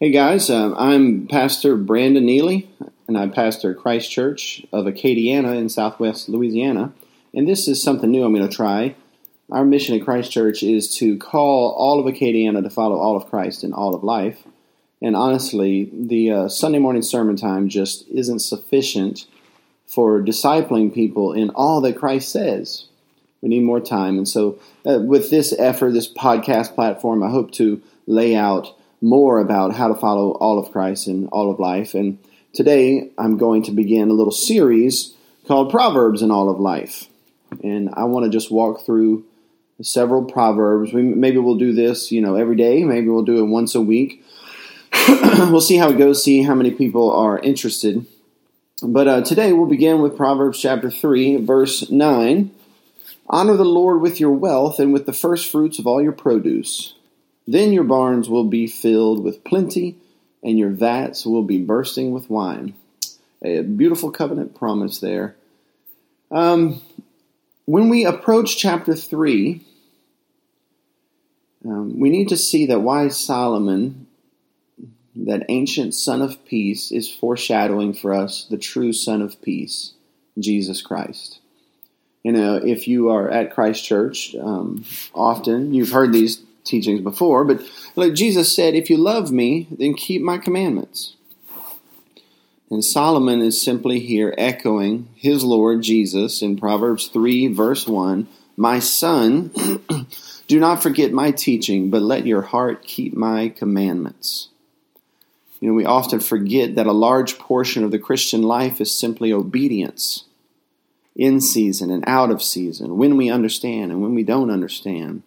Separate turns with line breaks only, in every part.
Hey guys, um, I'm Pastor Brandon Nealy, and I pastor Christ Church of Acadiana in southwest Louisiana. And this is something new I'm going to try. Our mission at Christ Church is to call all of Acadiana to follow all of Christ in all of life. And honestly, the uh, Sunday morning sermon time just isn't sufficient for discipling people in all that Christ says. We need more time. And so, uh, with this effort, this podcast platform, I hope to lay out more about how to follow all of Christ in all of life. And today I'm going to begin a little series called Proverbs in All of Life. And I want to just walk through several proverbs. We, maybe we'll do this, you know, every day. Maybe we'll do it once a week. we'll see how it goes, see how many people are interested. But uh, today we'll begin with Proverbs chapter 3, verse 9. Honor the Lord with your wealth and with the first fruits of all your produce. Then your barns will be filled with plenty, and your vats will be bursting with wine. A beautiful covenant promise there. Um, when we approach chapter 3, um, we need to see that wise Solomon, that ancient son of peace, is foreshadowing for us the true son of peace, Jesus Christ. You know, if you are at Christ Church, um, often you've heard these teachings before, but like Jesus said, if you love me, then keep my commandments. And Solomon is simply here echoing his Lord Jesus in Proverbs 3, verse 1 My son, do not forget my teaching, but let your heart keep my commandments. You know, we often forget that a large portion of the Christian life is simply obedience in season and out of season, when we understand and when we don't understand.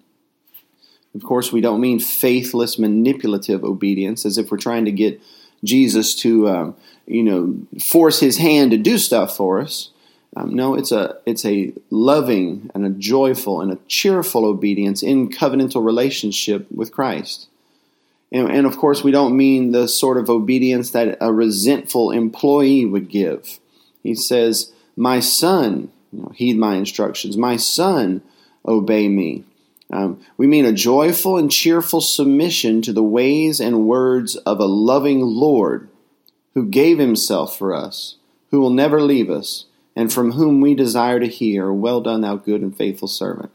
Of course, we don't mean faithless, manipulative obedience, as if we're trying to get Jesus to, um, you know, force His hand to do stuff for us. Um, no, it's a it's a loving and a joyful and a cheerful obedience in covenantal relationship with Christ. And, and of course, we don't mean the sort of obedience that a resentful employee would give. He says, "My son, you know, heed my instructions. My son, obey me." Um, we mean a joyful and cheerful submission to the ways and words of a loving Lord who gave himself for us, who will never leave us, and from whom we desire to hear, Well done, thou good and faithful servant.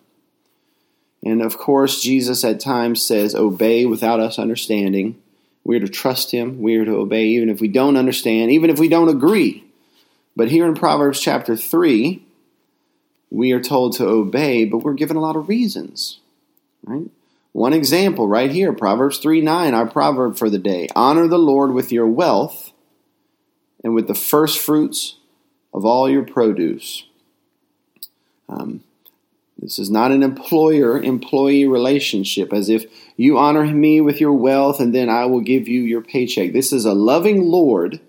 And of course, Jesus at times says, Obey without us understanding. We are to trust him. We are to obey even if we don't understand, even if we don't agree. But here in Proverbs chapter 3, we are told to obey, but we're given a lot of reasons. Right? One example right here, Proverbs 3 9, our proverb for the day. Honor the Lord with your wealth and with the first fruits of all your produce. Um, this is not an employer employee relationship, as if you honor me with your wealth and then I will give you your paycheck. This is a loving Lord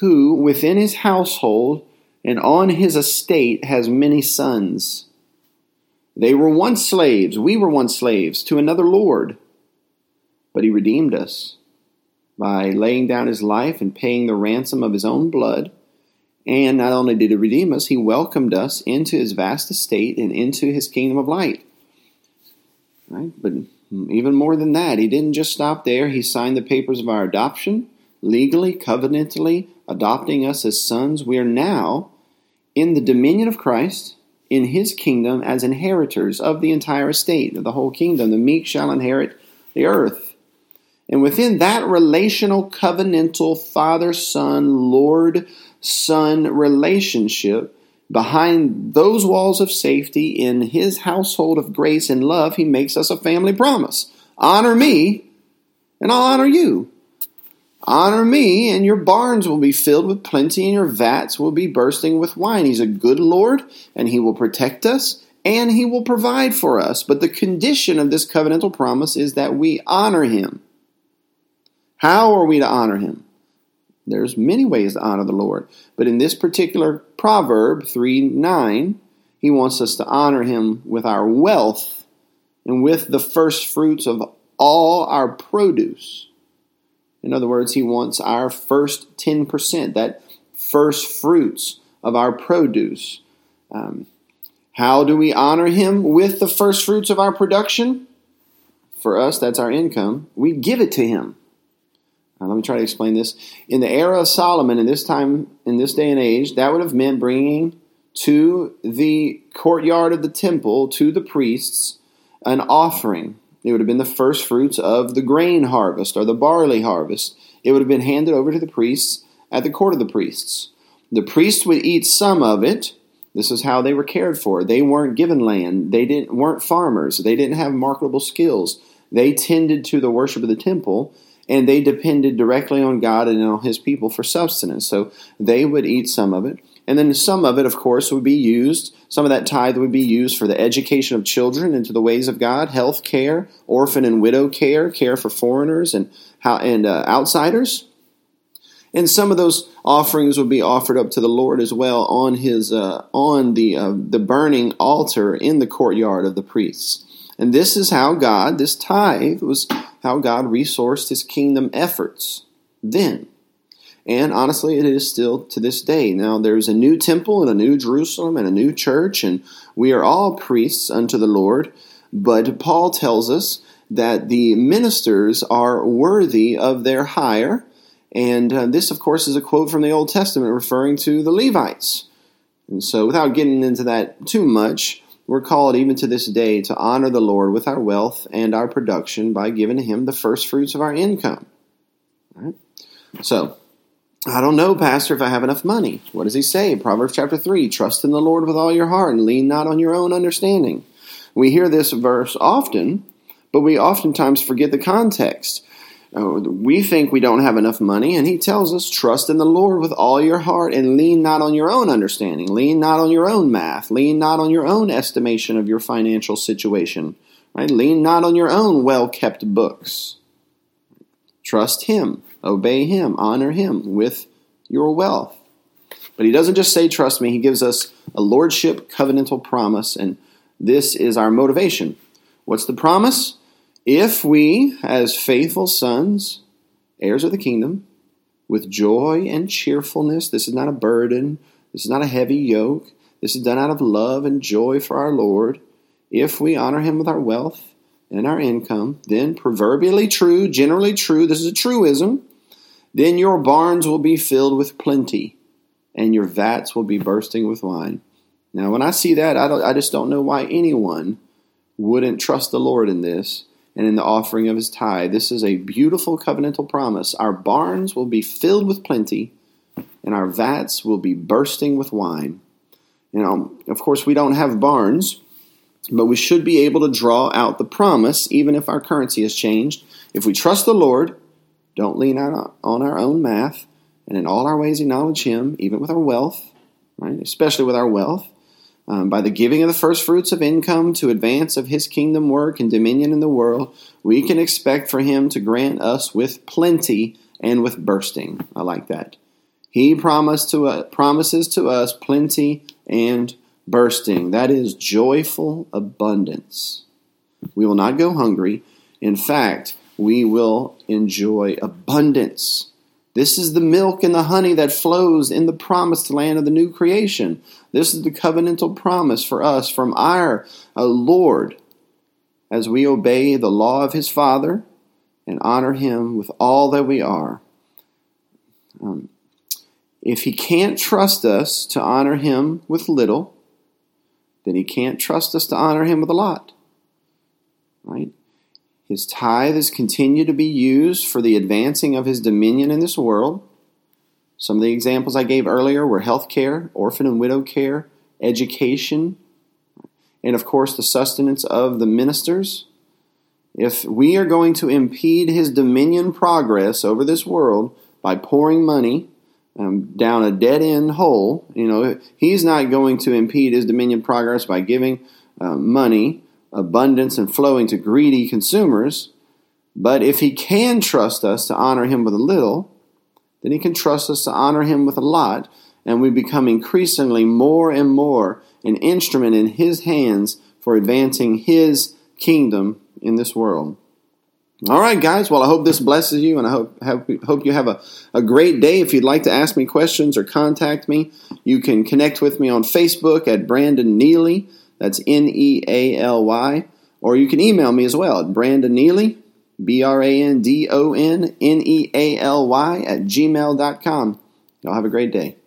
who, within his household and on his estate, has many sons. They were once slaves, we were once slaves to another Lord, but he redeemed us by laying down his life and paying the ransom of his own blood. And not only did he redeem us, he welcomed us into his vast estate and into his kingdom of light. Right? But even more than that, he didn't just stop there. He signed the papers of our adoption, legally, covenantally, adopting us as sons. We are now in the dominion of Christ in his kingdom as inheritors of the entire estate, of the whole kingdom. The meek shall inherit the earth. And within that relational, covenantal father son, Lord son relationship, behind those walls of safety in his household of grace and love, he makes us a family promise. Honor me, and I'll honor you. Honor me, and your barns will be filled with plenty, and your vats will be bursting with wine. He's a good Lord, and He will protect us, and He will provide for us. But the condition of this covenantal promise is that we honor Him. How are we to honor Him? There's many ways to honor the Lord, but in this particular proverb 3 9, He wants us to honor Him with our wealth and with the first fruits of all our produce. In other words, he wants our first 10%, that first fruits of our produce. Um, how do we honor him with the first fruits of our production? For us, that's our income. We give it to him. Uh, let me try to explain this. In the era of Solomon, in this time, in this day and age, that would have meant bringing to the courtyard of the temple to the priests an offering. It would have been the first fruits of the grain harvest or the barley harvest. It would have been handed over to the priests at the court of the priests. The priests would eat some of it. This is how they were cared for. They weren't given land. They didn't weren't farmers. They didn't have marketable skills. They tended to the worship of the temple and they depended directly on God and on his people for sustenance. So they would eat some of it. And then some of it, of course, would be used, some of that tithe would be used for the education of children into the ways of God, health care, orphan and widow care, care for foreigners and, and uh, outsiders. And some of those offerings would be offered up to the Lord as well on his uh, on the uh, the burning altar in the courtyard of the priests. And this is how God, this tithe was how God resourced his kingdom efforts then. And honestly, it is still to this day. Now, there's a new temple and a new Jerusalem and a new church, and we are all priests unto the Lord. But Paul tells us that the ministers are worthy of their hire. And uh, this, of course, is a quote from the Old Testament referring to the Levites. And so, without getting into that too much, we're called even to this day to honor the Lord with our wealth and our production by giving Him the first fruits of our income. So, I don't know, Pastor, if I have enough money. What does he say? Proverbs chapter 3 Trust in the Lord with all your heart and lean not on your own understanding. We hear this verse often, but we oftentimes forget the context. Uh, we think we don't have enough money, and he tells us, Trust in the Lord with all your heart and lean not on your own understanding. Lean not on your own math. Lean not on your own estimation of your financial situation. Right? Lean not on your own well kept books. Trust him. Obey Him, honor Him with your wealth. But He doesn't just say, Trust me, He gives us a lordship covenantal promise, and this is our motivation. What's the promise? If we, as faithful sons, heirs of the kingdom, with joy and cheerfulness, this is not a burden, this is not a heavy yoke, this is done out of love and joy for our Lord. If we honor Him with our wealth and our income, then proverbially true, generally true, this is a truism, then your barns will be filled with plenty, and your vats will be bursting with wine. Now, when I see that, I, I just don't know why anyone wouldn't trust the Lord in this and in the offering of his tithe. This is a beautiful covenantal promise. Our barns will be filled with plenty, and our vats will be bursting with wine. You know, of course, we don't have barns, but we should be able to draw out the promise, even if our currency has changed. If we trust the Lord, don't lean on our own math, and in all our ways acknowledge Him, even with our wealth, right? Especially with our wealth. Um, by the giving of the first fruits of income to advance of His kingdom work and dominion in the world, we can expect for Him to grant us with plenty and with bursting. I like that. He promised to uh, promises to us plenty and bursting. That is joyful abundance. We will not go hungry. In fact, we will enjoy abundance. This is the milk and the honey that flows in the promised land of the new creation. This is the covenantal promise for us from our uh, Lord as we obey the law of his Father and honor him with all that we are. Um, if he can't trust us to honor him with little, then he can't trust us to honor him with a lot. Right? His tithe is continued to be used for the advancing of his dominion in this world. Some of the examples I gave earlier were health care, orphan and widow care, education, and of course the sustenance of the ministers. If we are going to impede his dominion progress over this world by pouring money um, down a dead end hole, you know, he's not going to impede his dominion progress by giving uh, money abundance and flowing to greedy consumers. But if he can trust us to honor him with a little, then he can trust us to honor him with a lot, and we become increasingly more and more an instrument in his hands for advancing his kingdom in this world. All right, guys. Well, I hope this blesses you, and I hope have, hope you have a, a great day. If you'd like to ask me questions or contact me, you can connect with me on Facebook at Brandon Nealy. That's N E A L Y. Or you can email me as well at Brandon Nealy B R A N D O N N E A L Y, at gmail.com. Y'all have a great day.